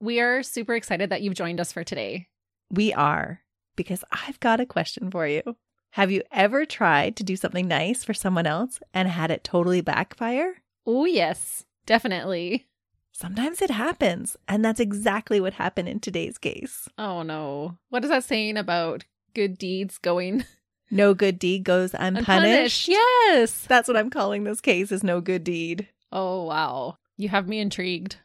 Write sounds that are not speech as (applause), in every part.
We are super excited that you've joined us for today. We are, because I've got a question for you. Have you ever tried to do something nice for someone else and had it totally backfire? Oh, yes, definitely. Sometimes it happens, and that's exactly what happened in today's case. Oh, no. What is that saying about good deeds going No good deed goes (laughs) unpunished. Yes. That's what I'm calling this case is no good deed. Oh, wow. You have me intrigued.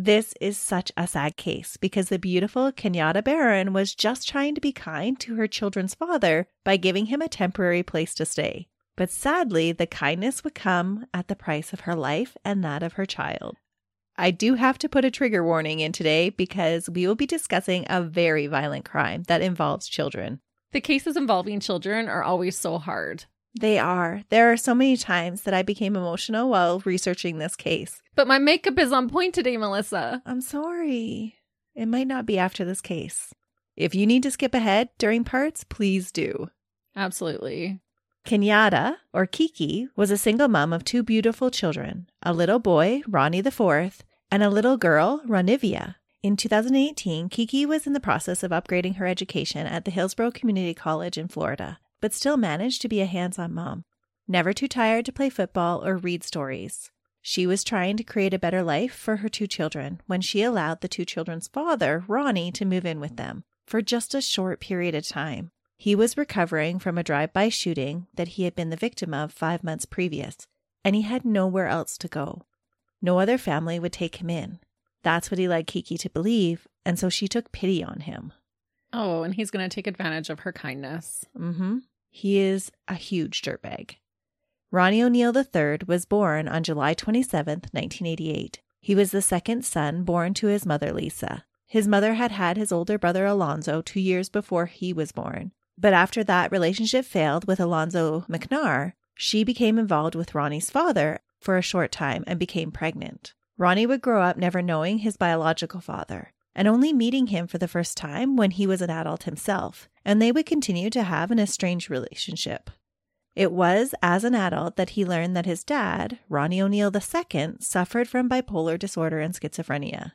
This is such a sad case because the beautiful Kenyatta Barron was just trying to be kind to her children's father by giving him a temporary place to stay. But sadly, the kindness would come at the price of her life and that of her child. I do have to put a trigger warning in today because we will be discussing a very violent crime that involves children. The cases involving children are always so hard. They are. There are so many times that I became emotional while researching this case. But my makeup is on point today, Melissa. I'm sorry. It might not be after this case. If you need to skip ahead during parts, please do. Absolutely. Kenyatta, or Kiki, was a single mom of two beautiful children a little boy, Ronnie IV, and a little girl, Ronivia. In 2018, Kiki was in the process of upgrading her education at the Hillsborough Community College in Florida, but still managed to be a hands on mom. Never too tired to play football or read stories. She was trying to create a better life for her two children when she allowed the two children's father, Ronnie, to move in with them for just a short period of time. He was recovering from a drive by shooting that he had been the victim of five months previous, and he had nowhere else to go. No other family would take him in. That's what he led Kiki to believe, and so she took pity on him. Oh, and he's going to take advantage of her kindness. Mm-hmm. He is a huge dirtbag. Ronnie O'Neal III was born on July 27, 1988. He was the second son born to his mother, Lisa. His mother had had his older brother, Alonzo, two years before he was born. But after that relationship failed with Alonzo McNair, she became involved with Ronnie's father for a short time and became pregnant. Ronnie would grow up never knowing his biological father and only meeting him for the first time when he was an adult himself, and they would continue to have an estranged relationship. It was as an adult that he learned that his dad, Ronnie O'Neal II, suffered from bipolar disorder and schizophrenia.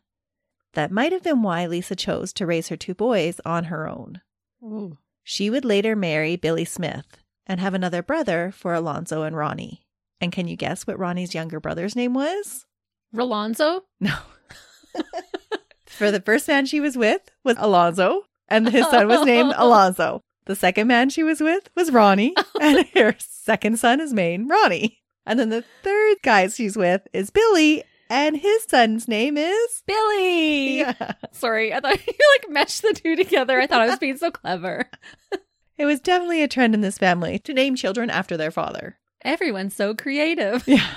That might have been why Lisa chose to raise her two boys on her own. Ooh. She would later marry Billy Smith and have another brother for Alonzo and Ronnie. And can you guess what Ronnie's younger brother's name was? Rolonzo? No. (laughs) for the first man she was with was Alonzo, and his son was named (laughs) Alonzo. The second man she was with was Ronnie, (laughs) and her second son is named Ronnie. And then the third guy she's with is Billy, and his son's name is Billy! Yeah. Sorry, I thought (laughs) you like meshed the two together. I thought I was being so clever. It was definitely a trend in this family to name children after their father. Everyone's so creative. Yeah.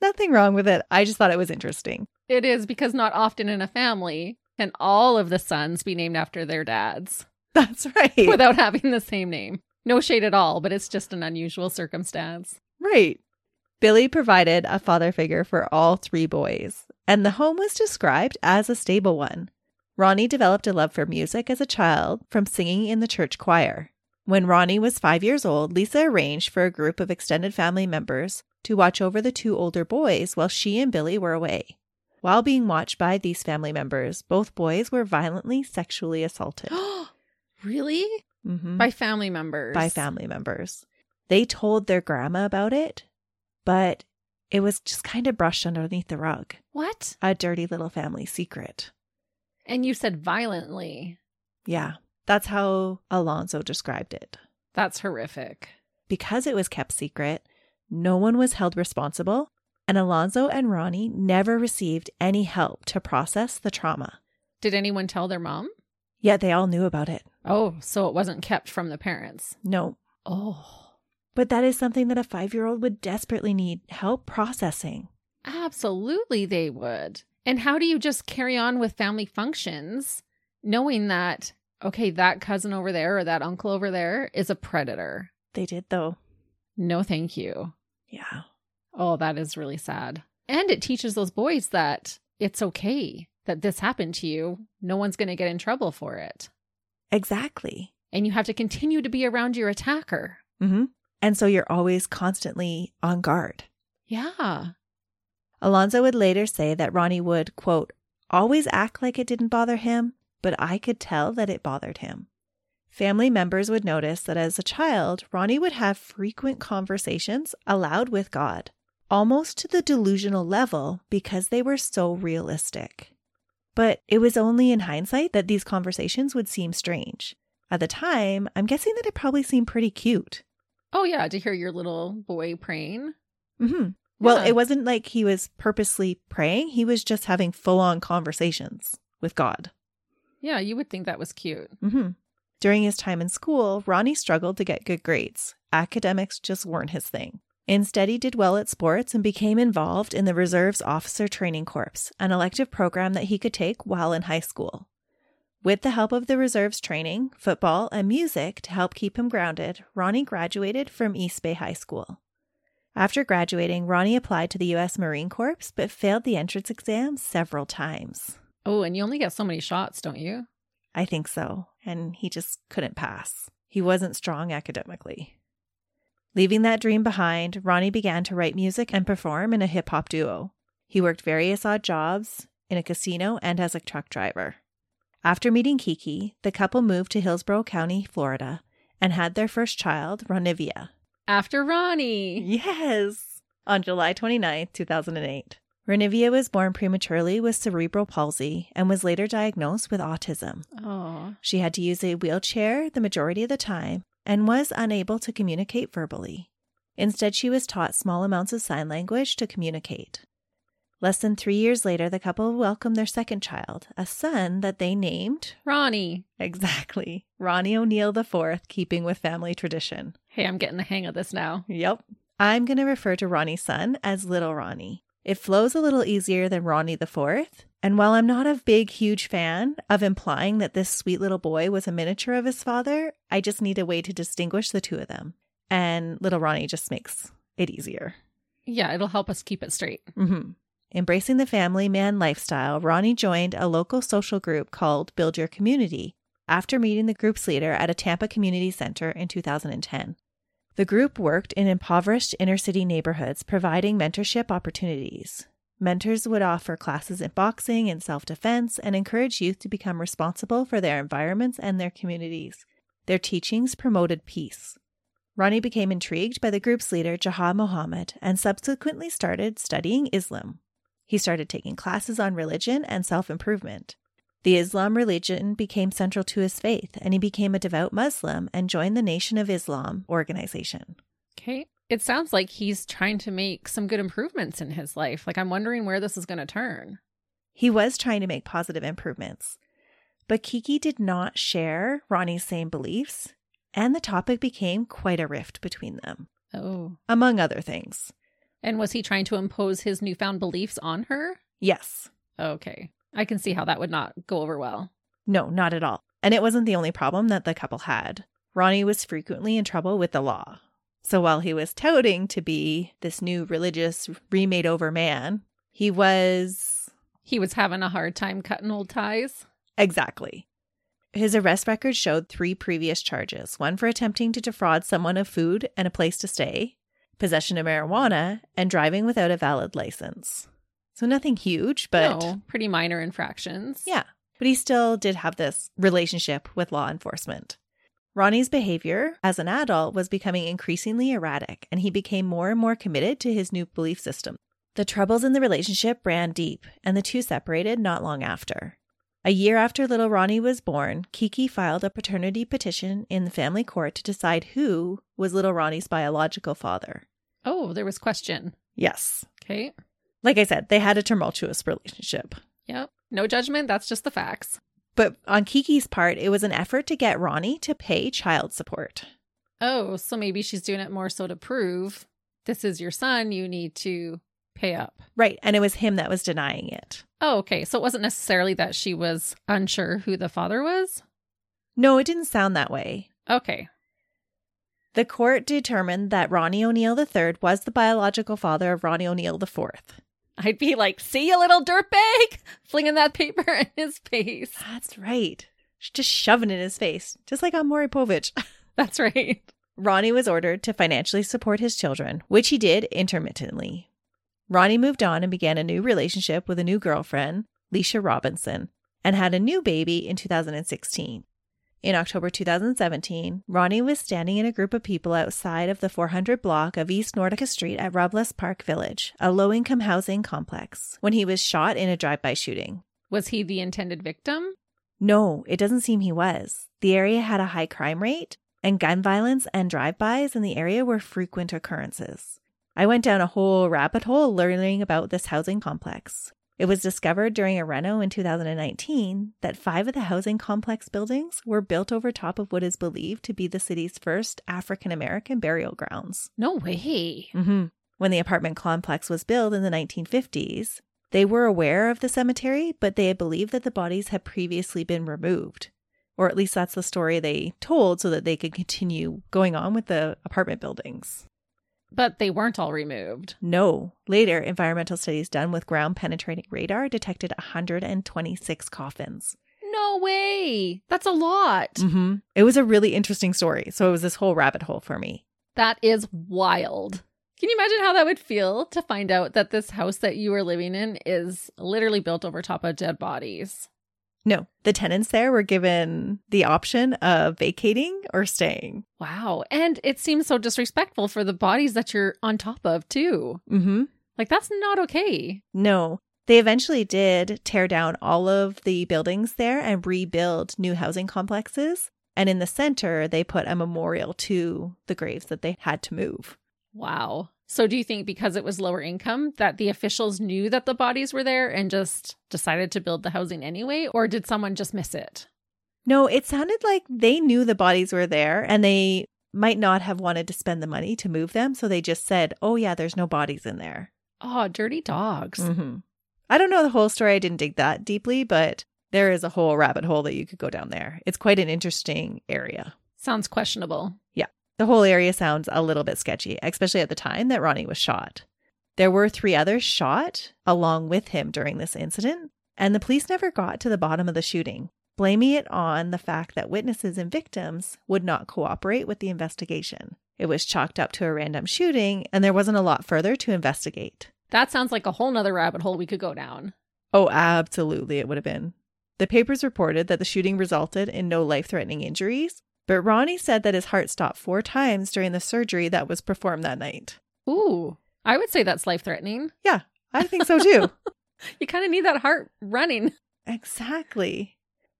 Nothing wrong with it. I just thought it was interesting. It is because not often in a family can all of the sons be named after their dads (laughs) That's right. without having the same name. No shade at all, but it's just an unusual circumstance. Right. Billy provided a father figure for all three boys, and the home was described as a stable one. Ronnie developed a love for music as a child from singing in the church choir. When Ronnie was five years old, Lisa arranged for a group of extended family members to watch over the two older boys while she and Billy were away. While being watched by these family members, both boys were violently sexually assaulted. (gasps) really? Mhm. By family members. by family members. They told their grandma about it, but it was just kind of brushed underneath the rug. What? A dirty little family secret. And you said violently. Yeah, that's how Alonzo described it. That's horrific. Because it was kept secret, no one was held responsible, and Alonzo and Ronnie never received any help to process the trauma. Did anyone tell their mom? Yet they all knew about it. Oh, so it wasn't kept from the parents. No. Oh, But that is something that a five year old would desperately need help processing. absolutely they would. And how do you just carry on with family functions knowing that, okay, that cousin over there or that uncle over there is a predator? They did, though. No, thank you. Yeah. Oh, that is really sad. And it teaches those boys that it's okay that this happened to you. No one's going to get in trouble for it. Exactly. And you have to continue to be around your attacker. hmm And so you're always constantly on guard. Yeah. Alonzo would later say that Ronnie would, quote, always act like it didn't bother him, but I could tell that it bothered him. Family members would notice that as a child, Ronnie would have frequent conversations aloud with God, almost to the delusional level because they were so realistic. But it was only in hindsight that these conversations would seem strange. At the time, I'm guessing that it probably seemed pretty cute. Oh, yeah. To hear your little boy praying. Mm-hmm. Well, Yeah. it wasn't like he was purposely praying, he was just having full on conversations with God. Yeah, you would think that was cute. hmm During his time in school, Ronnie struggled to get good grades. Academics just weren't his thing. Instead, he did well at sports and became involved in the Reserves Officer Training Corps, an elective program that he could take while in high school. With the help of the reserves training, football, and music to help keep him grounded, Ronnie graduated from East Bay High School. After graduating, Ronnie applied to the U.S. Marine Corps but failed the entrance exam several times. Oh, and you only get so many shots, don't you? I think so. And he just couldn't pass. He wasn't strong academically. Leaving that dream behind, Ronnie began to write music and perform in a hip hop duo. He worked various odd jobs in a casino and as a truck driver. After meeting Kiki, the couple moved to Hillsborough County, Florida, and had their first child, Ronivia. After Ronnie. Yes, on July 29, 2008. Renivia was born prematurely with cerebral palsy and was later diagnosed with autism. Oh, She had to use a wheelchair the majority of the time and was unable to communicate verbally. Instead, she was taught small amounts of sign language to communicate. Less than three years later, the couple welcomed their second child, a son that they named Ronnie. exactly Ronnie O'Neal IV, keeping with family tradition. Hey, I'm getting the hang of this now. Yep. I'm going to refer to Ronnie's son as Little Ronnie. It flows a little easier than Ronnie the Fourth. And while I'm not a big, huge fan of implying that this sweet little boy was a miniature of his father, I just need a way to distinguish the two of them. And Little Ronnie just makes it easier. Yeah, it'll help us keep it straight. hmm Embracing the family man lifestyle, Ronnie joined a local social group called Build Your Community after meeting the group's leader at a Tampa community center in 2010. The group worked in impoverished inner city neighborhoods, providing mentorship opportunities. Mentors would offer classes in boxing and self defense and encourage youth to become responsible for their environments and their communities. Their teachings promoted peace. Ronnie became intrigued by the group's leader, Jahad Mohammed, and subsequently started studying Islam. He started taking classes on religion and self improvement. The Islam religion became central to his faith, and he became a devout Muslim and joined the Nation of Islam organization. Okay. It sounds like he's trying to make some good improvements in his life. Like, I'm wondering where this is going to turn. He was trying to make positive improvements, but Kiki did not share Ronnie's same beliefs, and the topic became quite a rift between them, Oh. among other things. And was he trying to impose his newfound beliefs on her? Yes, Okay. I can see how that would not go over well. no, not at all. And it wasn't the only problem that the couple had. Ronnie was frequently in trouble with the law. So while he was touting to be this new religious, remade over man, he was He was having a hard time cutting old ties. Exactly. His arrest record showed three previous charges one for attempting to defraud someone of food and a place to stay, possession of marijuana, and driving without a valid license. So nothing huge, but no, pretty minor infractions. yeah, but he still did have this relationship with law enforcement. Ronnie's behavior as an adult was becoming increasingly erratic, and he became more and more committed to his new belief system. The troubles in the relationship ran deep, and the two separated not long after. A year after little Ronnie was born, Kiki filed a paternity petition in the family court to decide who was little Ronnie's biological father. Oh, there was question. Yes. Okay. Like I said, they had a tumultuous relationship. Yep. No judgment. That's just the facts. But on Kiki's part, it was an effort to get Ronnie to pay child support. Oh, so maybe she's doing it more so to prove this is your son. You need to pay up. Right. And it was him that was denying it. Oh, okay. So it wasn't necessarily that she was unsure who the father was? No, it didn't sound that way. Okay. The court determined that Ronnie O'Neal III was the biological father of Ronnie O'Neal IV. I'd be like, see you little dirtbag, flinging that paper (laughs) in his face. That's right. Just shoving it in his face, just like on Maury Povich. (laughs) That's right. Ronnie was ordered to financially support his children, which he did intermittently. Ronnie moved on and began a new relationship with a new girlfriend, Leisha Robinson, and had a new baby in 2016. In October 2017, Ronnie was standing in a group of people outside of the 400 block of East Nordica Street at Robles Park Village, a low income housing complex, when he was shot in a drive by shooting. Was he the intended victim? No, it doesn't seem he was. The area had a high crime rate, and gun violence and drive bys in the area were frequent occurrences. I went down a whole rabbit hole learning about this housing complex. It was discovered during a reno in 2019 that five of the housing complex buildings were built over top of what is believed to be the city's first African American burial grounds. No way. Mm-hmm. When the apartment complex was built in the 1950s, they were aware of the cemetery, but they believed that the bodies had previously been removed. Or at least that's the story they told so that they could continue going on with the apartment buildings. But they weren't all removed. No. Later, environmental studies done with ground penetrating radar detected 126 coffins. No way. That's a lot. Mm-hmm. It was a really interesting story. So it was this whole rabbit hole for me. That is wild. Can you imagine how that would feel to find out that this house that you were living in is literally built over top of dead bodies? No, the tenants there were given the option of vacating or staying. Wow. And it seems so disrespectful for the bodies that you're on top of, too. Mm-hmm. Like, that's not okay. No, they eventually did tear down all of the buildings there and rebuild new housing complexes. And in the center, they put a memorial to the graves that they had to move. Wow. So, do you think because it was lower income that the officials knew that the bodies were there and just decided to build the housing anyway? Or did someone just miss it? No, it sounded like they knew the bodies were there and they might not have wanted to spend the money to move them. So they just said, oh, yeah, there's no bodies in there. Oh, dirty dogs. Mm-hmm. I don't know the whole story. I didn't dig that deeply, but there is a whole rabbit hole that you could go down there. It's quite an interesting area. Sounds questionable. The whole area sounds a little bit sketchy, especially at the time that Ronnie was shot. There were three others shot along with him during this incident, and the police never got to the bottom of the shooting, blaming it on the fact that witnesses and victims would not cooperate with the investigation. It was chalked up to a random shooting, and there wasn't a lot further to investigate. That sounds like a whole nother rabbit hole we could go down. Oh, absolutely, it would have been. The papers reported that the shooting resulted in no life threatening injuries, but Ronnie said that his heart stopped four times during the surgery that was performed that night. Ooh, I would say that's life threatening. Yeah, I think so too. (laughs) you kind of need that heart running. Exactly.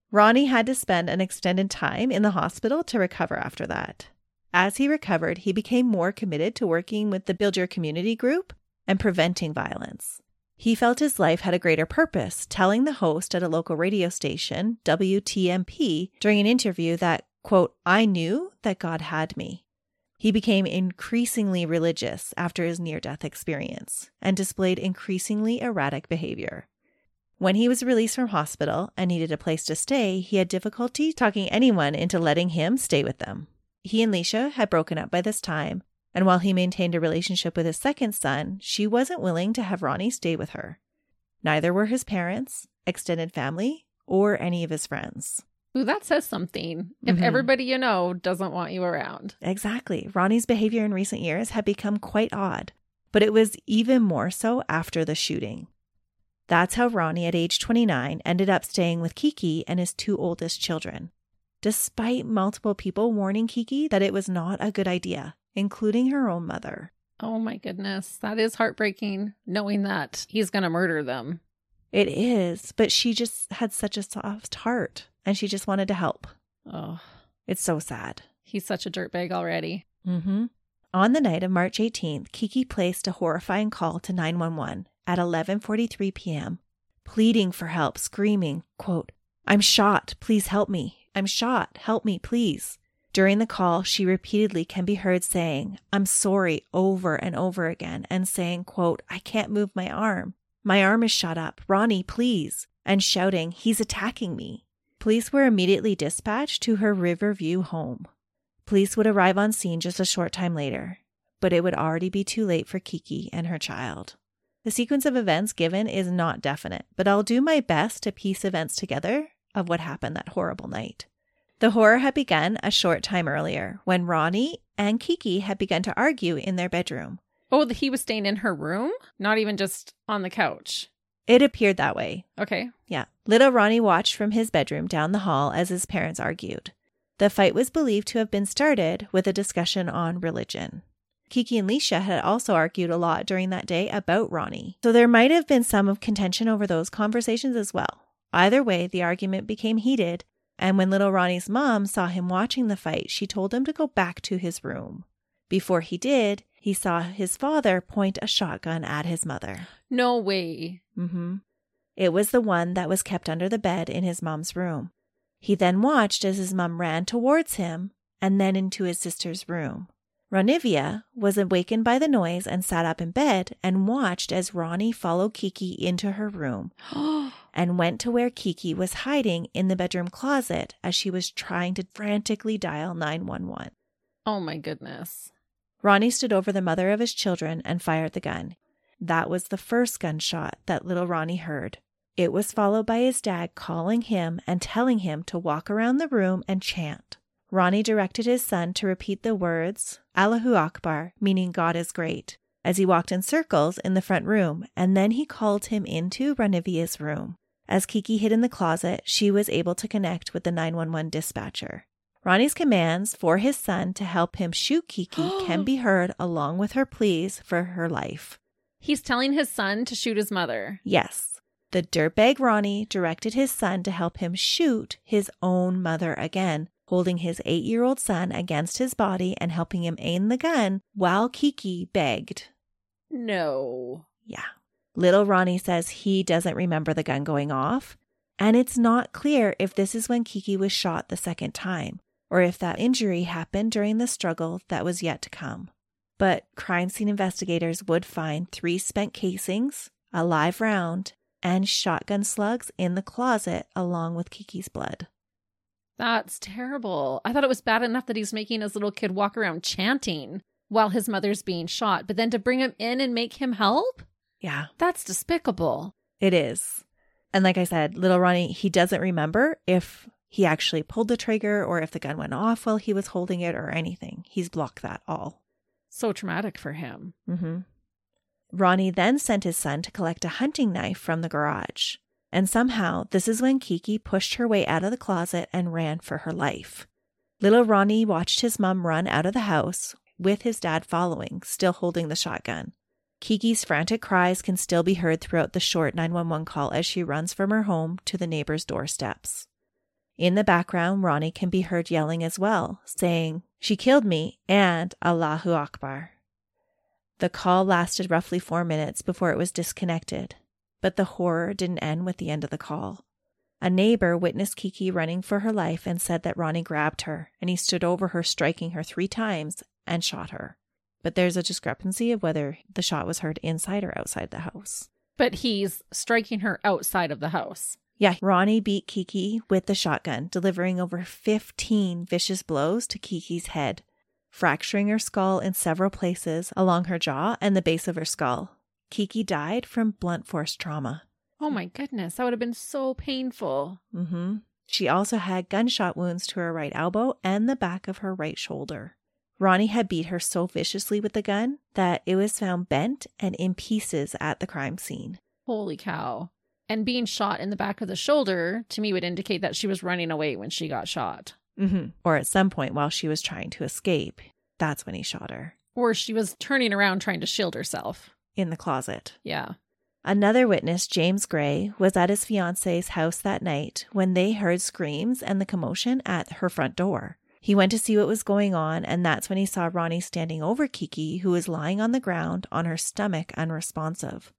Ronnie had to spend an extended time in the hospital to recover after that. As he recovered, he became more committed to working with the Build Your Community group and preventing violence. He felt his life had a greater purpose, telling the host at a local radio station, WTMP, during an interview that, quote, I knew that God had me. He became increasingly religious after his near death experience and displayed increasingly erratic behavior. When he was released from hospital and needed a place to stay, he had difficulty talking anyone into letting him stay with them. He and Leisha had broken up by this time, and while he maintained a relationship with his second son, she wasn't willing to have Ronnie stay with her. Neither were his parents, extended family, or any of his friends. Ooh, that says something. If Mhm. everybody you know doesn't want you around. Exactly. Ronnie's behavior in recent years had become quite odd, but it was even more so after the shooting. That's how Ronnie, at age 29, ended up staying with Kiki and his two oldest children. Despite multiple people warning Kiki that it was not a good idea, including her own mother. Oh my goodness. That is heartbreaking knowing that he's going to murder them. It is, but she just had such a soft heart and she just wanted to help. Oh, It's so sad. he's such a dirtbag already. Mm-hmm. On the night of March 18th, Kiki placed a horrifying call to 911 at 11:43 p.m., pleading for help, screaming, quote, "I'm shot, please help me. I'm shot, help me, please." During the call, she repeatedly can be heard saying, "I'm sorry" over and over again and saying, quote, "I can't move my arm." My arm is shot up. Ronnie, please. And shouting, He's attacking me. Police were immediately dispatched to her Riverview home. Police would arrive on scene just a short time later, but it would already be too late for Kiki and her child. The sequence of events given is not definite, but I'll do my best to piece events together of what happened that horrible night. The horror had begun a short time earlier when Ronnie and Kiki had begun to argue in their bedroom. Oh, he was staying in her room, not even just on the couch. It appeared that way. Okay. Yeah. Little Ronnie watched from his bedroom down the hall as his parents argued. The fight was believed to have been started with a discussion on religion. Kiki and Leisha had also argued a lot during that day about Ronnie, so there might have been some of contention over those conversations as well. Either way, the argument became heated, and when little Ronnie's mom saw him watching the fight, she told him to go back to his room. Before he did, he saw his father point a shotgun at his mother. No way. Mm-hmm. It was the one that was kept under the bed in his mom's room. He then watched as his mom ran towards him and then into his sister's room. Ronivia was awakened by the noise and sat up in bed and watched as Ronnie followed Kiki into her room (gasps) and went to where Kiki was hiding in the bedroom closet as she was trying to frantically dial 911. oh my goodness. Ronnie stood over the mother of his children and fired the gun. That was the first gunshot that little Ronnie heard. It was followed by his dad calling him and telling him to walk around the room and chant. Ronnie directed his son to repeat the words, Allahu Akbar, meaning God is great, as he walked in circles in the front room, and then he called him into Ranivia's room. As Kiki hid in the closet, she was able to connect with the 911 dispatcher. Ronnie's commands for his son to help him shoot Kiki (gasps) can be heard along with her pleas for her life. He's telling his son to shoot his mother. Yes, the dirtbag Ronnie directed his son to help him shoot his own mother again, holding his eight year old son against his body and helping him aim the gun while Kiki begged. No. Yeah. Little Ronnie says he doesn't remember the gun going off, and it's not clear if this is when Kiki was shot the second time or if that injury happened during the struggle that was yet to come. But crime scene investigators would find three spent casings, a live round, and shotgun slugs in the closet along with Kiki's blood. That's terrible. I thought it was bad enough that he's making his little kid walk around chanting while his mother's being shot, but then to bring him in and make him help? Yeah, That's despicable. it is. And like I said, little Ronnie, he doesn't remember if he actually pulled the trigger or if the gun went off while he was holding it or anything. He's blocked that all. So traumatic for him. Mm-hmm. Ronnie then sent his son to collect a hunting knife from the garage. And somehow, this is when Kiki pushed her way out of the closet and ran for her life. Little Ronnie watched his mom run out of the house, with his dad following, still holding the shotgun. Kiki's frantic cries can still be heard throughout the short 911 call as she runs from her home to the neighbor's doorsteps. In the background, Ronnie can be heard yelling as well, saying, She killed me and Allahu Akbar. The call lasted roughly four minutes before it was disconnected, but the horror didn't end with the end of the call. A neighbor witnessed Kiki running for her life and said that Ronnie grabbed her and he stood over her, striking her three times and shot her. But there's a discrepancy of whether the shot was heard inside or outside the house. But he's striking her outside of the house. Yeah, Ronnie beat Kiki with the shotgun, delivering over 15 vicious blows to Kiki's head, fracturing her skull in several places along her jaw and the base of her skull. Kiki died from blunt force trauma. Oh my goodness, that would have been so painful. Mm-hmm. She also had gunshot wounds to her right elbow and the back of her right shoulder. Ronnie had beat her so viciously with the gun that it was found bent and in pieces at the crime scene. Holy cow. And being shot in the back of the shoulder to me would indicate that she was running away when she got shot. hmm Or at some point while she was trying to escape, that's when he shot her Or she was turning around trying to shield herself. in the closet. Yeah. Another witness, James Gray, was at his fiance's house that night when they heard screams and the commotion at her front door. He went to see what was going on, and that's when he saw Ronnie standing over Kiki, who was lying on the ground on her stomach, unresponsive.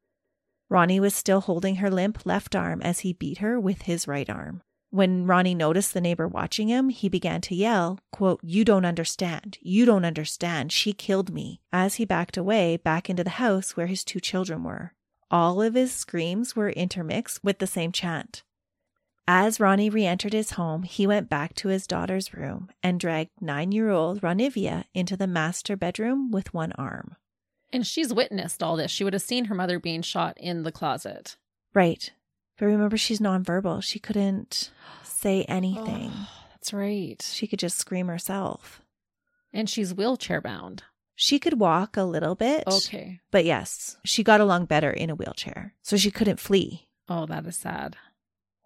Ronnie was still holding her limp left arm as he beat her with his right arm. When Ronnie noticed the neighbor watching him, he began to yell, quote, You don't understand. You don't understand. She killed me. As he backed away back into the house where his two children were. all of his screams were intermixed with the same chant. As Ronnie re entered his home, he went back to his daughter's room and dragged nine year old Ronivia into the master bedroom with one arm. And she's witnessed all this. She would have seen her mother being shot in the closet. Right. But remember, she's nonverbal. She couldn't say anything. Oh, that's right. She could just scream herself. And she's wheelchair bound. She could walk a little bit. Okay. But yes, she got along better in a wheelchair. So she couldn't flee. Oh, that is sad.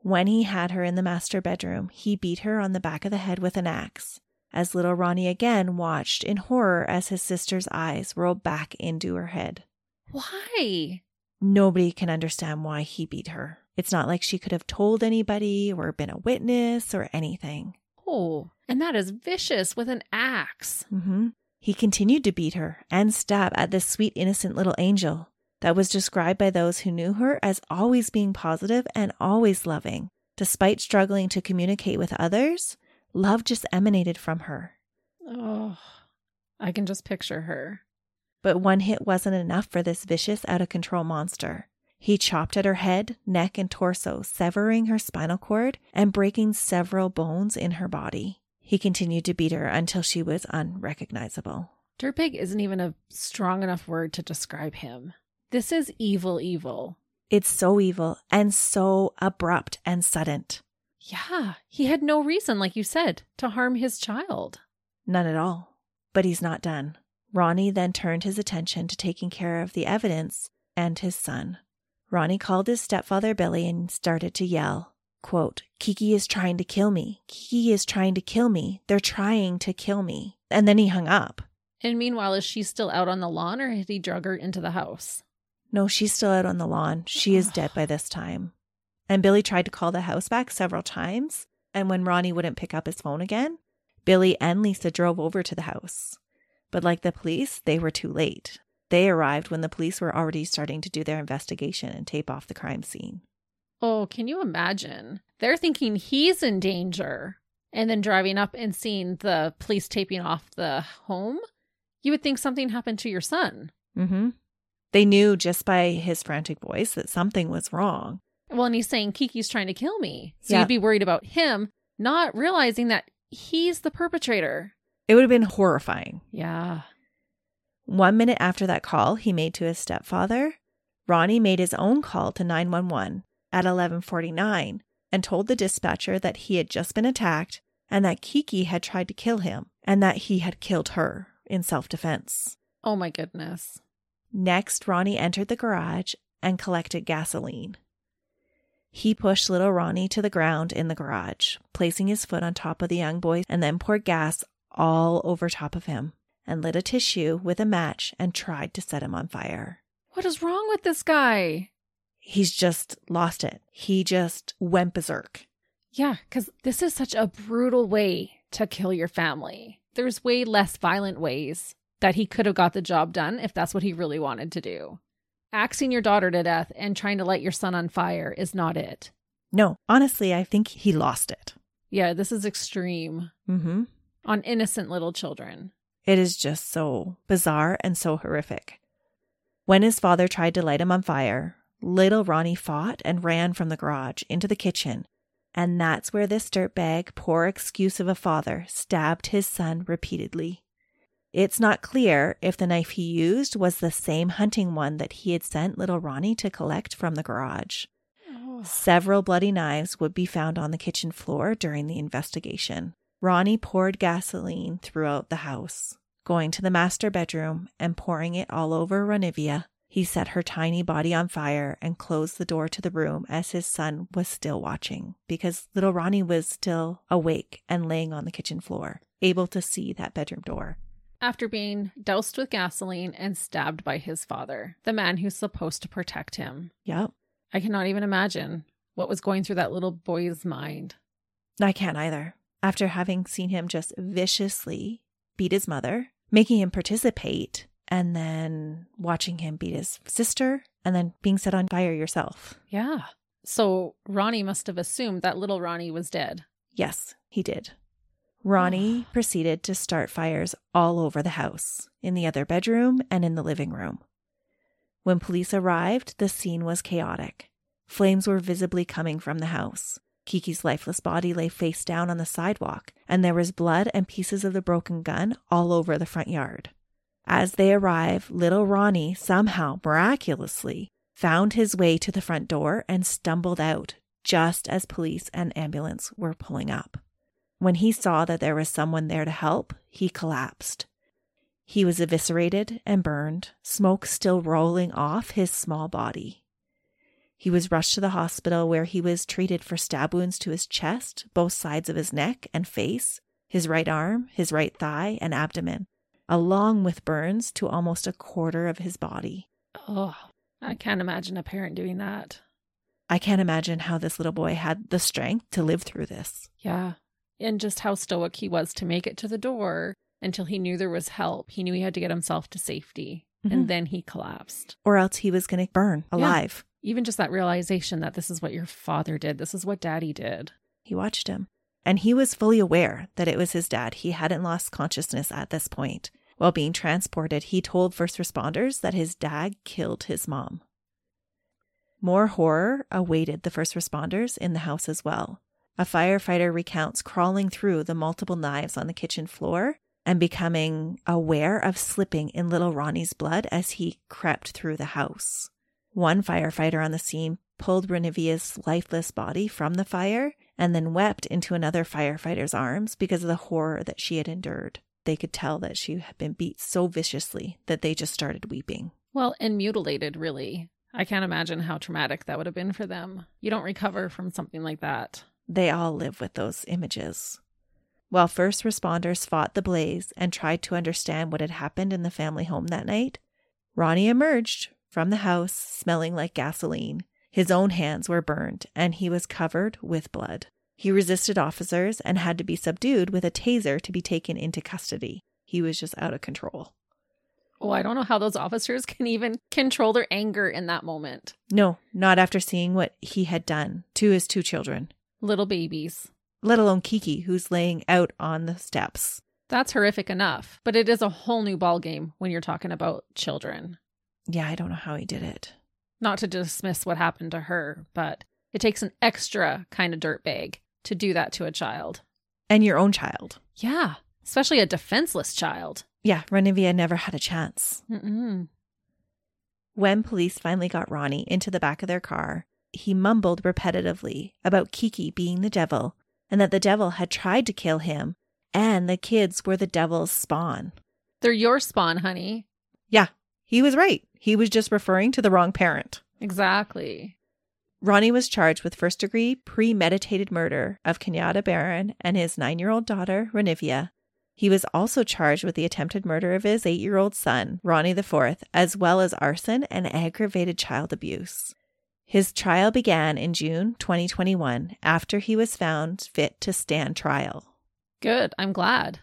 When he had her in the master bedroom, he beat her on the back of the head with an axe, as little Ronnie again watched in horror as his sister's eyes rolled back into her head. Why? Nobody can understand why he beat her. It's not like she could have told anybody or been a witness or anything. Oh, and that is vicious with an axe. hmm He continued to beat her and stab at this sweet, innocent little angel that was described by those who knew her as always being positive and always loving. Despite struggling to communicate with others, love just emanated from her. Oh, I can just picture her. But one hit wasn't enough for this vicious, out of control monster. He chopped at her head, neck, and torso, severing her spinal cord and breaking several bones in her body. He continued to beat her until she was unrecognizable. Dirtbag isn't even a strong enough word to describe him. This is evil, evil. It's so evil and so abrupt and sudden. Yeah, he had no reason, like you said, to harm his child. None at all. But he's not done. Ronnie then turned his attention to taking care of the evidence and his son. Ronnie called his stepfather Billy and started to yell, quote, Kiki is trying to kill me. Kiki is trying to kill me. They're trying to kill me. And then he hung up. And meanwhile, is she still out on the lawn or had he drug her into the house? No, she's still out on the lawn. She is dead by this time. And Billy tried to call the house back several times. And when Ronnie wouldn't pick up his phone again, Billy and Lisa drove over to the house. But like the police, they were too late. They arrived when the police were already starting to do their investigation and tape off the crime scene. Oh, can you imagine? They're thinking he's in danger and then driving up and seeing the police taping off the home. You would think something happened to your son. Mm-hmm. They knew just by his frantic voice that something was wrong. Well, and he's saying Kiki's trying to kill me. So Yeah. you'd be worried about him, not realizing that he's the perpetrator. It would have been horrifying. Yeah. One minute after that call he made to his stepfather, Ronnie made his own call to 911 at 1149 and told the dispatcher that he had just been attacked and that Kiki had tried to kill him and that he had killed her in self-defense. Oh my goodness. Next, Ronnie entered the garage and collected gasoline. He pushed little Ronnie to the ground in the garage, placing his foot on top of the young boy, and then poured gas all over top of him and lit a tissue with a match and tried to set him on fire. What is wrong with this guy? He's just lost it. He just went berserk. Yeah, because this is such a brutal way to kill your family. There's way less violent ways that he could have got the job done if that's what he really wanted to do. Axing your daughter to death and trying to light your son on fire is not it. No, honestly, I think he lost it. Yeah, this is extreme Mm-hmm. on innocent little children. It is just so bizarre and so horrific. When his father tried to light him on fire, little Ronnie fought and ran from the garage into the kitchen. And that's where this dirtbag, poor excuse of a father, stabbed his son repeatedly. It's not clear if the knife he used was the same hunting one that he had sent little Ronnie to collect from the garage. Oh. Several bloody knives would be found on the kitchen floor during the investigation. Ronnie poured gasoline throughout the house, going to the master bedroom and pouring it all over Renivia. He set her tiny body on fire and closed the door to the room as his son was still watching because little Ronnie was still awake and laying on the kitchen floor, able to see that bedroom door. After being doused with gasoline and stabbed by his father, the man who's supposed to protect him. Yep. I cannot even imagine what was going through that little boy's mind. I can't either. After having seen him just viciously beat his mother, making him participate, and then watching him beat his sister, and then being set on fire yourself. Yeah. So Ronnie must have assumed that little Ronnie was dead. Yes, he did. Ronnie proceeded to start fires all over the house, in the other bedroom and in the living room. When police arrived, the scene was chaotic. Flames were visibly coming from the house. Kiki's lifeless body lay face down on the sidewalk, and there was blood and pieces of the broken gun all over the front yard. As they arrive, little Ronnie somehow, miraculously, found his way to the front door and stumbled out just as police and ambulance were pulling up. When he saw that there was someone there to help, he collapsed. He was eviscerated and burned, smoke still rolling off his small body. He was rushed to the hospital where he was treated for stab wounds to his chest, both sides of his neck and face, his right arm, his right thigh, and abdomen, along with burns to almost a quarter of his body. Oh, I can't imagine a parent doing that. I can't imagine how this little boy had the strength to live through this. Yeah. And just how stoic he was to make it to the door until he knew there was help. He knew he had to get himself to safety. Mhm. And then he collapsed. Or else he was going to burn alive. Even just that realization that this is what your father did, this is what daddy did. He watched him. And he was fully aware that it was his dad. He hadn't lost consciousness at this point. While being transported, he told first responders that his dad killed his mom. More horror awaited the first responders in the house as well. A firefighter recounts crawling through the multiple knives on the kitchen floor and becoming aware of slipping in little Ronnie's blood as he crept through the house. One firefighter on the scene pulled Renivia's lifeless body from the fire and then wept into another firefighter's arms because of the horror that she had endured. They could tell that she had been beat so viciously that they just started weeping. Well, and mutilated, really. I can't imagine how traumatic that would have been for them. You don't recover from something like that. They all live with those images. While first responders fought the blaze and tried to understand what had happened in the family home that night, Ronnie emerged from the house smelling like gasoline. His own hands were burned and he was covered with blood. He resisted officers and had to be subdued with a taser to be taken into custody. He was just out of control. Oh, I don't know how those officers (laughs) can even control their anger in that moment. No, not after seeing what he had done to his two children, Little babies. let alone Kiki, who's laying out on the steps. That's horrific enough, but it is a whole new ballgame when you're talking about children. Yeah, I don't know how he did it. Not to dismiss what happened to her, but it takes an extra kind of dirtbag to do that to a child. And your own child. Yeah, especially a defenseless child. Yeah, Renivia never had a chance. Mm-mm. When police finally got Ronnie into the back of their car, he mumbled repetitively about Kiki being the devil and that the devil had tried to kill him and the kids were the devil's spawn. They're your spawn, honey. Yeah, he was right. He was just referring to the wrong parent. Exactly. Ronnie was charged with first degree premeditated murder of Kenyatta Barron and his nine year old daughter, Renivia. He was also charged with the attempted murder of his eight year old son, Ronnie IV, as well as arson and aggravated child abuse. His trial began in June 2021 after he was found fit to stand trial. Good. I'm glad.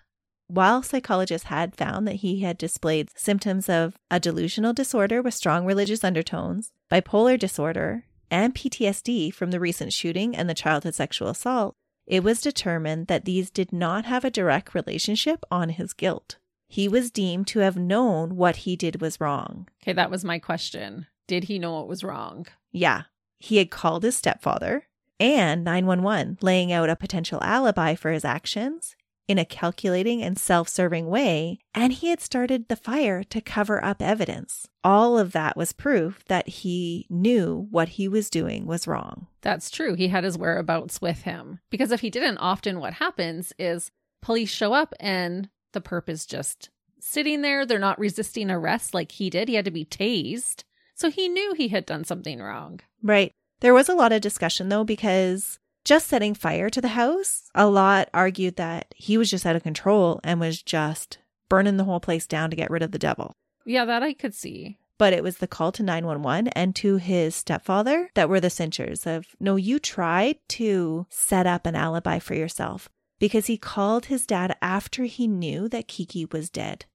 While psychologists had found that he had displayed symptoms of a delusional disorder with strong religious undertones, bipolar disorder, and PTSD from the recent shooting and the childhood sexual assault, it was determined that these did not have a direct relationship on his guilt. He was deemed to have known what he did was wrong. Okay, that was my question. Did he know what was wrong? Yeah, he had called his stepfather and 911, laying out a potential alibi for his actions in a calculating and self serving way, and he had started the fire to cover up evidence. All of that was proof that he knew what he was doing was wrong. That's true. He had his whereabouts with him. Because if he didn't, often what happens is police show up and the perp is just sitting there. They're not resisting arrest like he did. He had to be tased. So he knew he had done something wrong. Right. There was a lot of discussion though, because just setting fire to the house, a lot argued that he was just out of control and was just burning the whole place down to get rid of the devil. Yeah, that I could see. But it was the call to 911 and to his stepfather that were the cinchers of no, you tried to set up an alibi for yourself because he called his dad after he knew that Kiki was dead.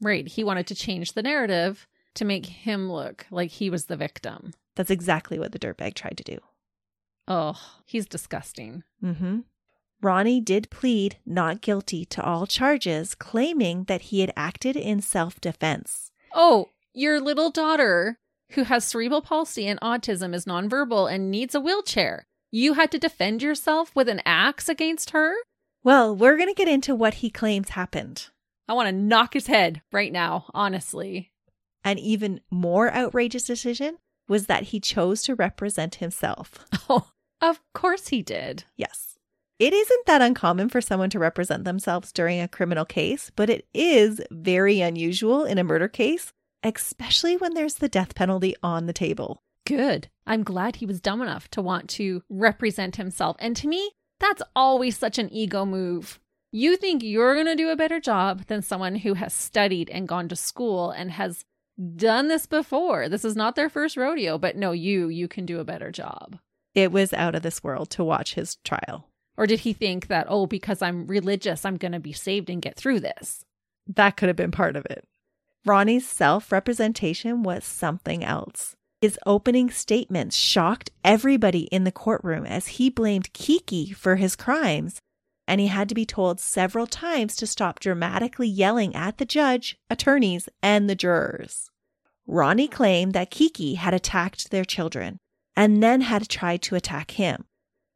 Right. He wanted to change the narrative to make him look like he was the victim. That's exactly what the dirtbag tried to do. Oh, he's disgusting. Mm-hmm. Ronnie did plead not guilty to all charges, claiming that he had acted in self defense. Oh, your little daughter who has cerebral palsy and autism, is nonverbal, and needs a wheelchair. You had to defend yourself with an axe against her? Well, we're going to get into what he claims happened. I want to knock his head right now, honestly. An even more outrageous decision was that he chose to represent himself. (laughs) Oh, of course he did. Yes. It isn't that uncommon for someone to represent themselves during a criminal case, but it is very unusual in a murder case, especially when there's the death penalty on the table. Good. I'm glad he was dumb enough to want to represent himself. And to me, that's always such an ego move. You think you're going to do a better job than someone who has studied and gone to school and has done this before. This is not their first rodeo, but no, you, you can do a better job. It was out of this world to watch his trial. Or did he think that, oh, because I'm religious, I'm going to be saved and get through this? That could have been part of it. Ronnie's self representation was something else. His opening statements shocked everybody in the courtroom as he blamed Kiki for his crimes, and he had to be told several times to stop dramatically yelling at the judge, attorneys, and the jurors. Ronnie claimed that Kiki had attacked their children and then had tried to attack him,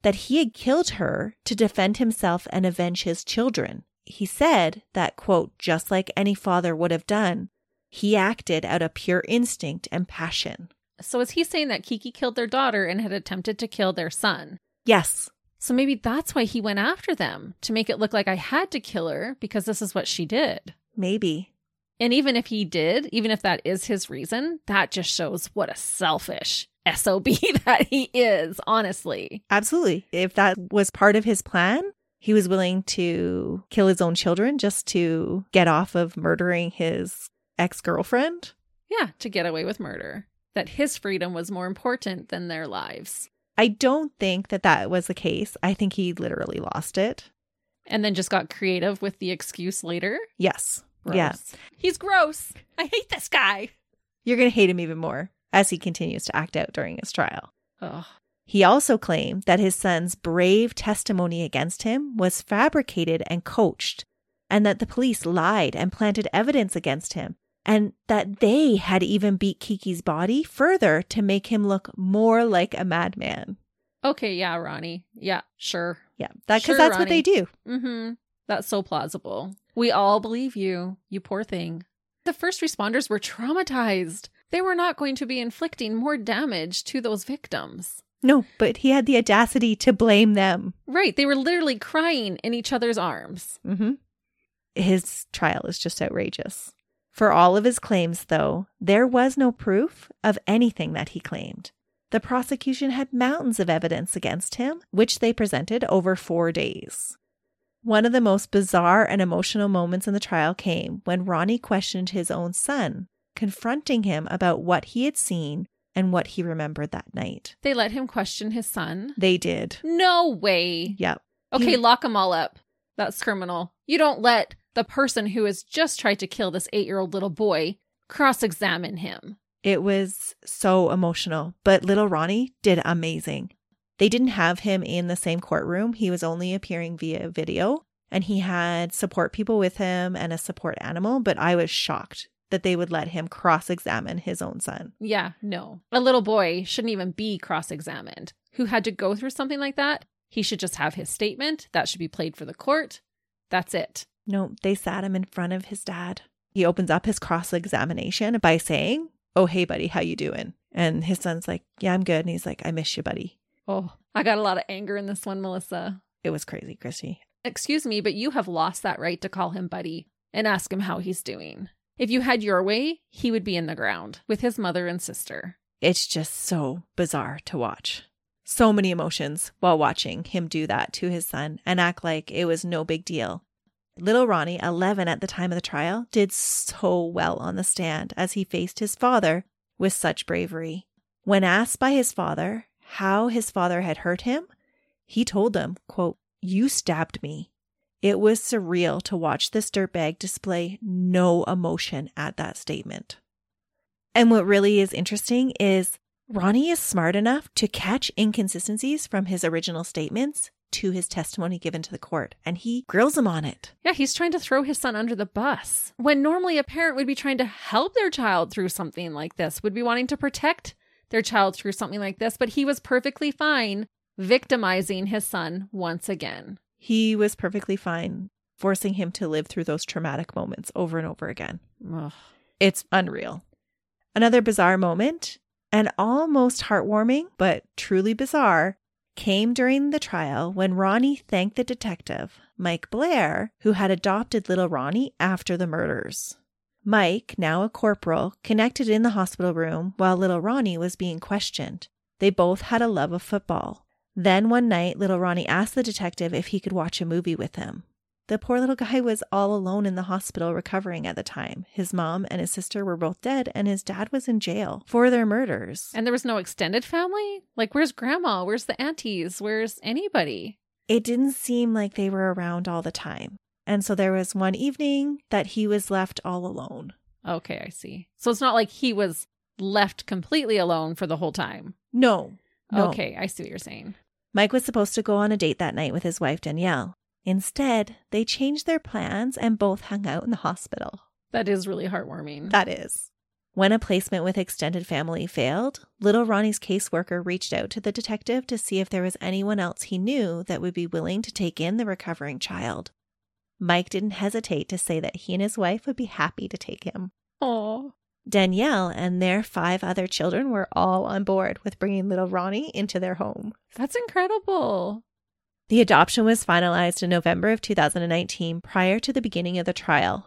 that he had killed her to defend himself and avenge his children. He said that, quote, just like any father would have done, he acted out of pure instinct and passion. So is he saying that Kiki killed their daughter and had attempted to kill their son? Yes. So maybe that's why he went after them to make it look like I had to kill her because this is what she did. Maybe. And even if he did, even if that is his reason, that just shows what a selfish SOB (laughs) that he is, honestly. Absolutely. If that was part of his plan, he was willing to kill his own children just to get off of murdering his ex girlfriend. Yeah, to get away with murder. That his freedom was more important than their lives. I don't think that that was the case. I think he literally lost it. And then just got creative with the excuse later. Yes. Gross. Yeah. He's gross. I hate this guy. You're going to hate him even more as he continues to act out during his trial. Ugh. He also claimed that his son's brave testimony against him was fabricated and coached, and that the police lied and planted evidence against him, and that they had even beat Kiki's body further to make him look more like a madman. Okay, yeah, Ronnie. Yeah, sure. Yeah, that because Sure, that's what they do. Mm-hmm. That's so plausible. We all believe you, you poor thing. The first responders were traumatized. They were not going to be inflicting more damage to those victims. No, but he had the audacity to blame them. Right. They were literally crying in each other's arms. Mm-hmm. His trial is just outrageous. For all of his claims, though, there was no proof of anything that he claimed. The prosecution had mountains of evidence against him, which they presented over four days. One of the most bizarre and emotional moments in the trial came when Ronnie questioned his own son, confronting him about what he had seen and what he remembered that night. They let him question his son. They did. No way. Yep. Okay, He- lock them all up. That's criminal. You don't let the person who has just tried to kill this eight year old little boy cross examine him. It was so emotional, but little Ronnie did amazing. They didn't have him in the same courtroom. He was only appearing via video, and he had support people with him and a support animal. But I was shocked that they would let him cross examine his own son. Yeah, no. A little boy shouldn't even be cross examined. Who had to go through something like that? He should just have his statement. That should be played for the court. That's it. No, they sat him in front of his dad. He opens up his cross examination by saying, "Oh, hey, buddy, how you doing?" And his son's like, "Yeah, I'm good." And he's like, "I miss you, buddy." Oh, I got a lot of anger in this one, Melissa. It was crazy, Christy. Excuse me, but you have lost that right to call him buddy and ask him how he's doing. If you had your way, he would be in the ground with his mother and sister. It's just so bizarre to watch. So many emotions while watching him do that to his son and act like it was no big deal. Little Ronnie, 11 at the time of the trial, did so well on the stand as he faced his father with such bravery. When asked by his father how his father had hurt him, he told him, quote, You stabbed me. It was surreal to watch this dirtbag display no emotion at that statement. And what really is interesting is Ronnie is smart enough to catch inconsistencies from his original statements to his testimony given to the court, and he grills him on it. Yeah, he's trying to throw his son under the bus. When normally a parent would be trying to help their child through something like this, would be wanting to protect their child through something like this, but he was perfectly fine victimizing his son once again. He was perfectly fine forcing him to live through those traumatic moments over and over again. Ugh. It's unreal. Another bizarre moment, and almost heartwarming, but truly bizarre, came during the trial when Ronnie thanked the detective, Mike Blair, who had adopted little Ronnie after the murders. Mike, now a corporal, connected in the hospital room while little Ronnie was being questioned. They both had a love of football. Then one night, little Ronnie asked the detective if he could watch a movie with him. The poor little guy was all alone in the hospital recovering at the time. His mom and his sister were both dead, and his dad was in jail for their murders. And there was no extended family? Like, where's grandma? Where's the aunties? Where's anybody? It didn't seem like they were around all the time. And so there was one evening that he was left all alone. Okay, I see. So it's not like he was left completely alone for the whole time. No. no. Okay, I see what you're saying. Mike was supposed to go on a date that night with his wife, Danielle. Instead, they changed their plans and both hung out in the hospital. That is really heartwarming. That is. When a placement with extended family failed, little Ronnie's caseworker reached out to the detective to see if there was anyone else he knew that would be willing to take in the recovering child. Mike didn't hesitate to say that he and his wife would be happy to take him. Oh, Danielle and their five other children were all on board with bringing little Ronnie into their home. that's incredible. The adoption was finalized in November of 2019 prior to the beginning of the trial.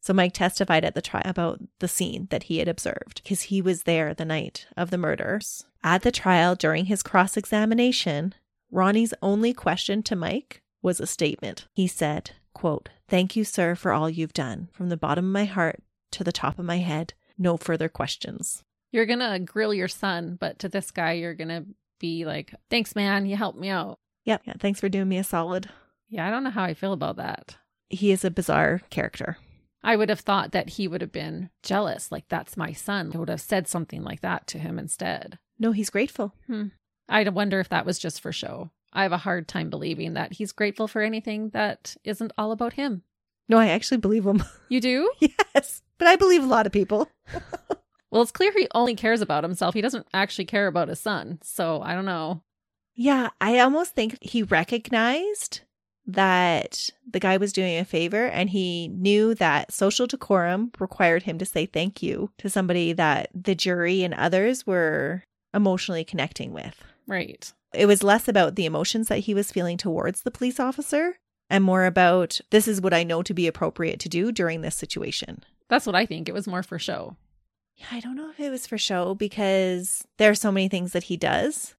So Mike testified at the trial about the scene that he had observed because he was there the night of the murders. At the trial during his cross-examination, Ronnie's only question to Mike was a statement. He said, quote, "Thank you, sir, for all you've done. From the bottom of my heart to the top of my head, no further questions." You're going to grill your son, but to this guy, you're going to be like, thanks, man. You helped me out. Yep. Yeah, thanks for doing me a solid. Yeah, I don't know how I feel about that. He is a bizarre character. I would have thought that he would have been jealous, like, that's my son. I would have said something like that to him instead. No, he's grateful. Hmm. I wonder if that was just for show. I have a hard time believing that he's grateful for anything that isn't all about him. No, I actually believe him. (laughs) You do? yes. But I believe a lot of people. (laughs) Well, it's clear he only cares about himself. He doesn't actually care about his son. So I don't know. Yeah, I almost think he recognized that the guy was doing a favor and he knew that social decorum required him to say thank you to somebody that the jury and others were emotionally connecting with. Right. It was less about the emotions that he was feeling towards the police officer and more about this is what I know to be appropriate to do during this situation. That's what I think. It was more for show. Yeah, I don't know if it was for show because there are so many things that he does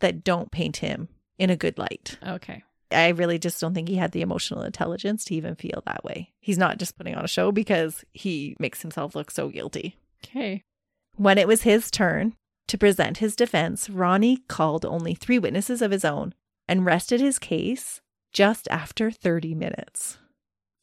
that don't paint him in a good light. Okay. I really just don't think he had the emotional intelligence to even feel that way. He's not just putting on a show because he makes himself look so guilty. Okay. When it was his turn to present his defense, Ronnie called only three witnesses of his own and rested his case just after 30 minutes.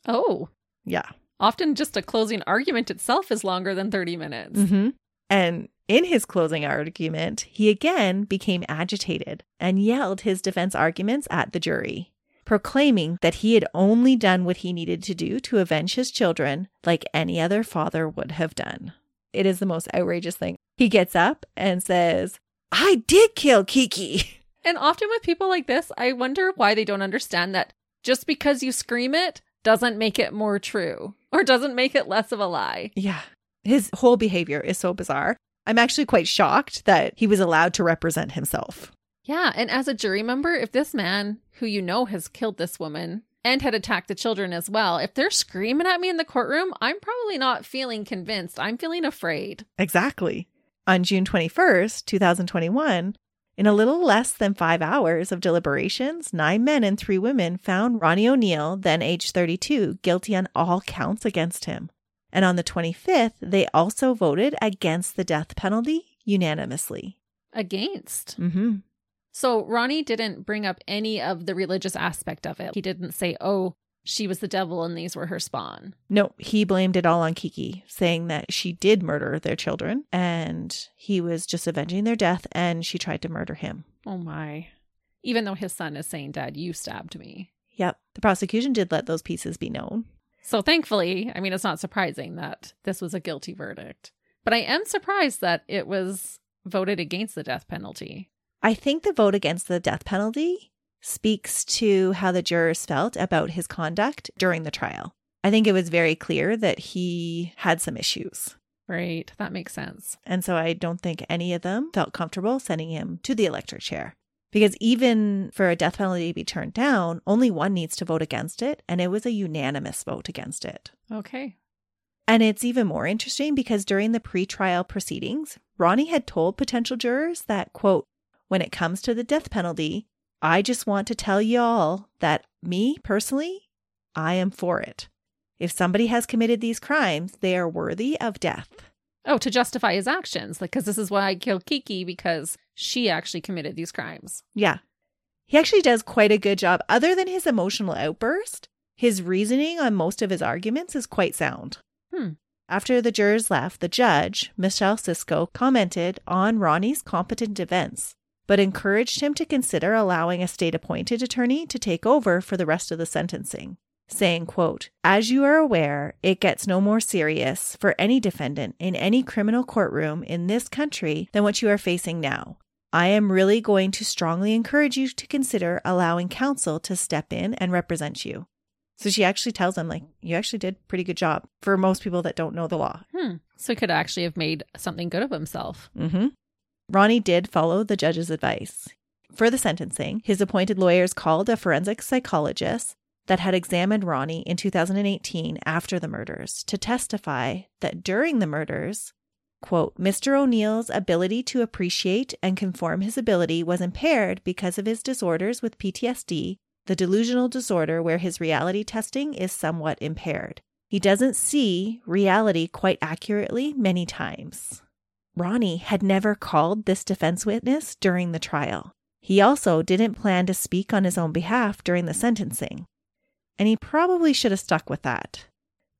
Oh, Yeah. often just a closing argument itself is longer than 30 minutes. Mm-hmm. And in his closing argument, he again became agitated and yelled his defense arguments at the jury, proclaiming that he had only done what he needed to do to avenge his children like any other father would have done. It is the most outrageous thing. He gets up and says, I did kill Kiki. (laughs) And often with people like this, I wonder why they don't understand that just because you scream it doesn't make it more true or doesn't make it less of a lie. Yeah. His whole behavior is so bizarre. I'm actually quite shocked that he was allowed to represent himself. Yeah. And as a jury member, if this man who you know has killed this woman and had attacked the children as well, if they're screaming at me in the courtroom, I'm probably not feeling convinced. I'm feeling afraid. Exactly. On June 21st, 2021, in a little less than five hours of deliberations, nine men and three women found Ronnie O'Neal, then age 32, guilty on all counts against him. And on the 25th, they also voted against the death penalty unanimously. Against. Mm-hmm. So Ronnie didn't bring up any of the religious aspect of it. He didn't say, oh, she was the devil and these were her spawn. No, he blamed it all on Kiki, saying that she did murder their children and he was just avenging their death and she tried to murder him. Oh my. Even though his son is saying, Dad, you stabbed me. Yep. The prosecution did let those pieces be known. So thankfully, I mean, it's not surprising that this was a guilty verdict. But I am surprised that it was voted against the death penalty. I think the vote against the death penalty speaks to how the jurors felt about his conduct during the trial. I think it was very clear that he had some issues. Right. That makes sense. And so I don't think any of them felt comfortable sending him to the electric chair. Because even for a death penalty to be turned down, only one needs to vote against it. And it was a unanimous vote against it. Okay. And it's even more interesting because during the pretrial proceedings, Ronnie had told potential jurors that, quote, when it comes to the death penalty, I just want to tell y'all that me personally, I am for it. If somebody has committed these crimes, they are worthy of death. Oh, to justify his actions. Like, because this is why I killed Kiki because she actually committed these crimes. Yeah. He actually does quite a good job. Other than his emotional outburst, his reasoning on most of his arguments is quite sound. Hmm. After the jurors left, the judge, Michelle Sisco, commented on Ronnie's competent defense, but encouraged him to consider allowing a state appointed attorney to take over for the rest of the sentencing saying quote as you are aware it gets no more serious for any defendant in any criminal courtroom in this country than what you are facing now i am really going to strongly encourage you to consider allowing counsel to step in and represent you so she actually tells him like you actually did pretty good job for most people that don't know the law Hmm. So he could actually have made something good of himself. Mm-hmm. Ronnie did follow the judge's advice. For the sentencing, his appointed lawyers called a forensic psychologist that had examined Ronnie in 2018 after the murders to testify that during the murders, quote, Mr. O'Neal's ability to appreciate and conform his ability was impaired because of his disorders with PTSD, the delusional disorder where his reality testing is somewhat impaired. He doesn't see reality quite accurately many times. Ronnie had never called this defense witness during the trial. He also didn't plan to speak on his own behalf during the sentencing. And he probably should have stuck with that.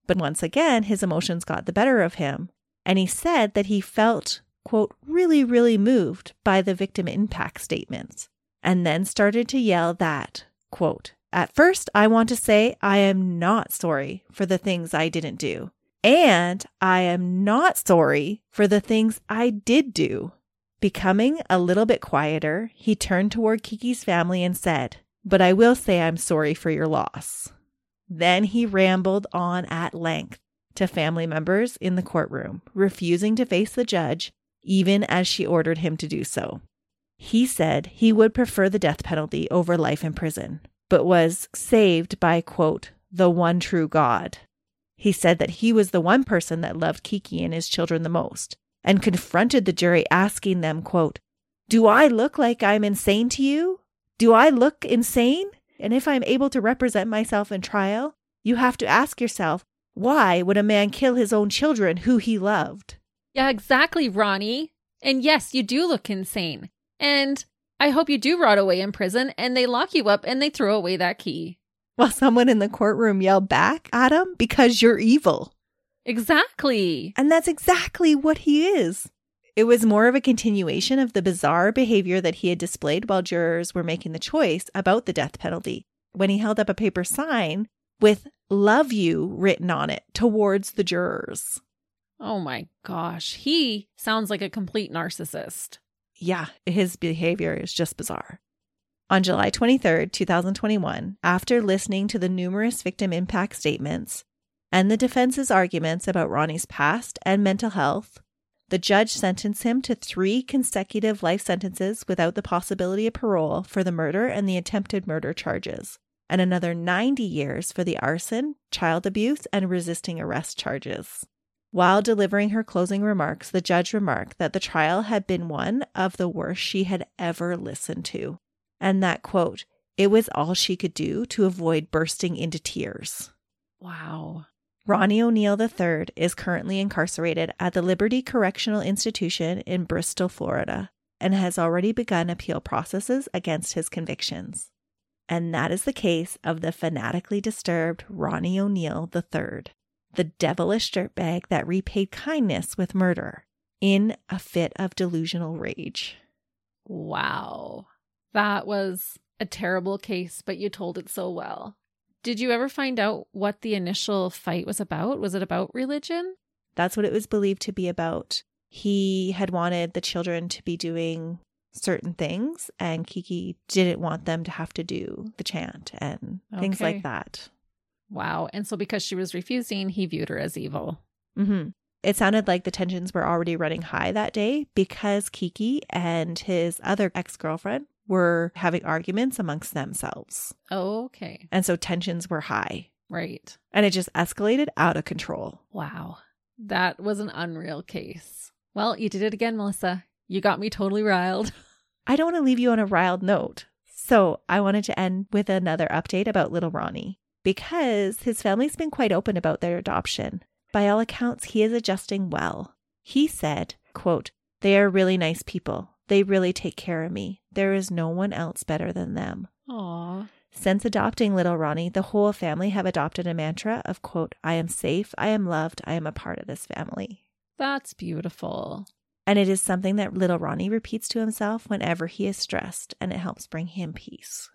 But once again, his emotions got the better of him. And he said that he felt, quote, really, really moved by the victim impact statements. And then started to yell that, quote, at first, I want to say I am not sorry for the things I didn't do. And I am not sorry for the things I did do. Becoming a little bit quieter, he turned toward Kiki's family and said, But I will say I'm sorry for your loss. Then he rambled on at length to family members in the courtroom, refusing to face the judge, even as she ordered him to do so. He said he would prefer the death penalty over life in prison, but was saved by, quote, the one true God. He said that he was the one person that loved Kiki and his children the most, and confronted the jury, asking them, quote, Do I look like I'm insane to you? Do I look insane? And if I'm able to represent myself in trial, you have to ask yourself, why would a man kill his own children who he loved? Yeah, exactly, Ronnie. And yes, you do look insane. And I hope you do rot away in prison and they lock you up and they throw away that key. While someone in the courtroom yelled back at him because you're evil. Exactly. And that's exactly what he is. It was more of a continuation of the bizarre behavior that he had displayed while jurors were making the choice about the death penalty when he held up a paper sign with love you written on it towards the jurors. Oh my gosh. He sounds like a complete narcissist. Yeah, his behavior is just bizarre. On July 23rd, 2021, after listening to the numerous victim impact statements and the defense's arguments about Ronnie's past and mental health, the judge sentenced him to three consecutive life sentences without the possibility of parole for the murder and the attempted murder charges, and another 90 years for the arson, child abuse, and resisting arrest charges. While delivering her closing remarks, the judge remarked that the trial had been one of the worst she had ever listened to, and that, quote, it was all she could do to avoid bursting into tears. Wow. Ronnie O'Neal III is currently incarcerated at the Liberty Correctional Institution in Bristol, Florida, and has already begun appeal processes against his convictions. And that is the case of the fanatically disturbed Ronnie O'Neal III, the devilish dirtbag that repaid kindness with murder in a fit of delusional rage. Wow. That was a terrible case, but you told it so well. Did you ever find out what the initial fight was about? Was it about religion? That's what it was believed to be about. He had wanted the children to be doing certain things, and Kiki didn't want them to have to do the chant and things like that. Wow. And so because she was refusing, he viewed her as evil. hmm It sounded like the tensions were already running high that day because Kiki and his other ex girlfriend were having arguments amongst themselves. Okay. And so tensions were high Right. and it just escalated out of control. Wow. That was an unreal case. Well, you did it again, Melissa. You got me totally riled. (laughs) I don't want to leave you on a riled note. So I wanted to end with another update about little Ronnie because his family's been quite open about their adoption. By all accounts, he is adjusting well. He said, quote, They are really nice people. They really take care of me. There is no one else better than them. Aw. Since adopting little Ronnie, the whole family have adopted a mantra of quote, I am safe, I am loved, I am a part of this family. That's beautiful. And it is something that little Ronnie repeats to himself whenever he is stressed, and it helps bring him peace.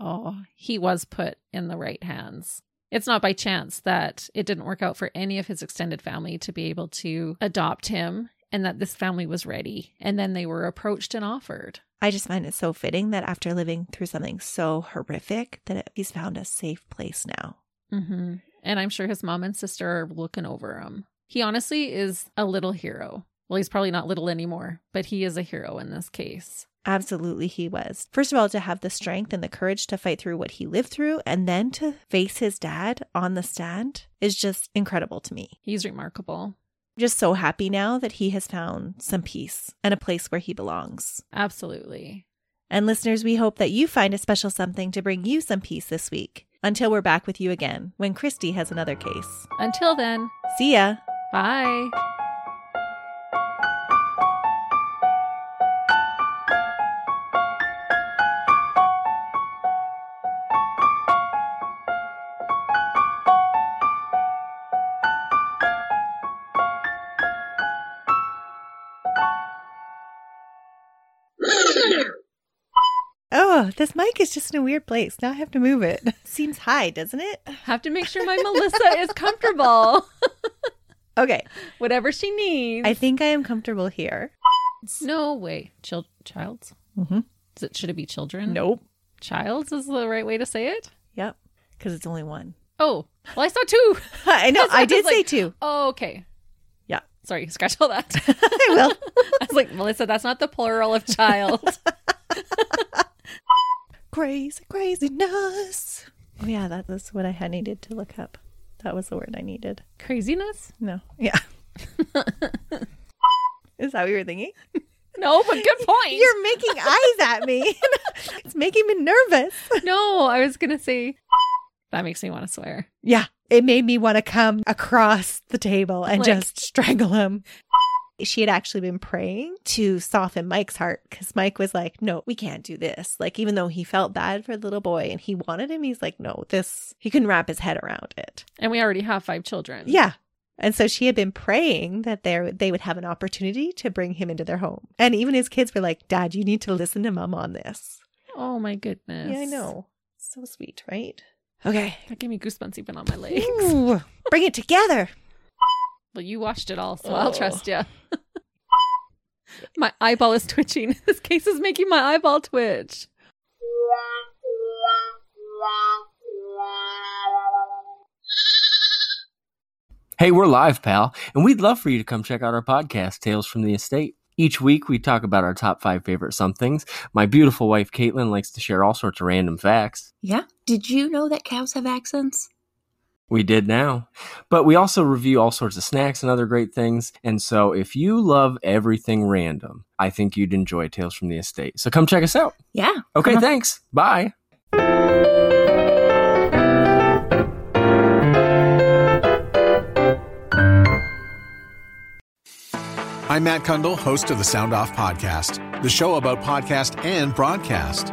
Oh, he was put in the right hands. It's not by chance that it didn't work out for any of his extended family to be able to adopt him and that this family was ready. And then they were approached and offered. I just find it so fitting that after living through something so horrific, that he's found a safe place now. Mm-hmm. And I'm sure his mom and sister are looking over him. He honestly is a little hero. Well, he's probably not little anymore, but he is a hero in this case. Absolutely, he was. First of all, to have the strength and the courage to fight through what he lived through, and then to face his dad on the stand is just incredible to me. He's remarkable. Just so happy now that he has found some peace and a place where he belongs. Absolutely. And listeners, we hope that you find a special something to bring you some peace this week. Until we're back with you again when Christy has another case. Until then, See ya. bye. This mic is just in a weird place. Now I have to move it. (laughs) Seems high, doesn't it? Have to make sure my Melissa is comfortable. (laughs) Okay. Whatever she needs. I think I am comfortable here. no way. Chil- childs? Mm-hmm. Is it, should it be children? Nope. Childs is the right way to say it? Yep. Because it's only one. Oh, well, I saw two. (laughs) I know. I I did say like- two. Oh, okay. Yeah. Sorry, scratch all that. I will. I was like, Melissa, that's not the plural of child. Crazy, craziness. Oh, yeah. That was what I had needed to look up. That was the word I needed. Craziness? No. Yeah. (laughs) Is that what you were thinking? (laughs) No, but good point. You're making eyes at me. (laughs) it's making me nervous. No, I was going to say, that makes me want to swear. Yeah. It made me want to come across the table and Like- just strangle him. She had actually been praying to soften Mike's heart because Mike was like, no, we can't do this. Like, even though he felt bad for the little boy and he wanted him, he's like, no, this, he couldn't wrap his head around it. And we already have five children. Yeah. And so she had been praying that they they would have an opportunity to bring him into their home. And even his kids were like, Dad, you need to listen to mom on this. Oh my goodness. Yeah, I know. So sweet, right? Okay. That gave me goosebumps even on my legs. Ooh, bring it together. Well, you watched it all, so I'll Oh. trust you. (laughs) my eyeball is twitching. (laughs) This case is making my eyeball twitch. Hey, we're live, pal, and we'd love for you to come check out our podcast, Tales from the Estate. Each week, we talk about our top five favorite somethings. My beautiful wife, Caitlin, likes to share all sorts of random facts. Yeah. Did you know that cows have accents? We did now. But we also review all sorts of snacks and other great things. And so, if you love everything random, I think you'd enjoy Tales from the Estate. So, come check us out. Yeah. Okay, thanks. Bye. I'm Matt Cundill, host of the Sound Off Podcast, the show about podcast and broadcast.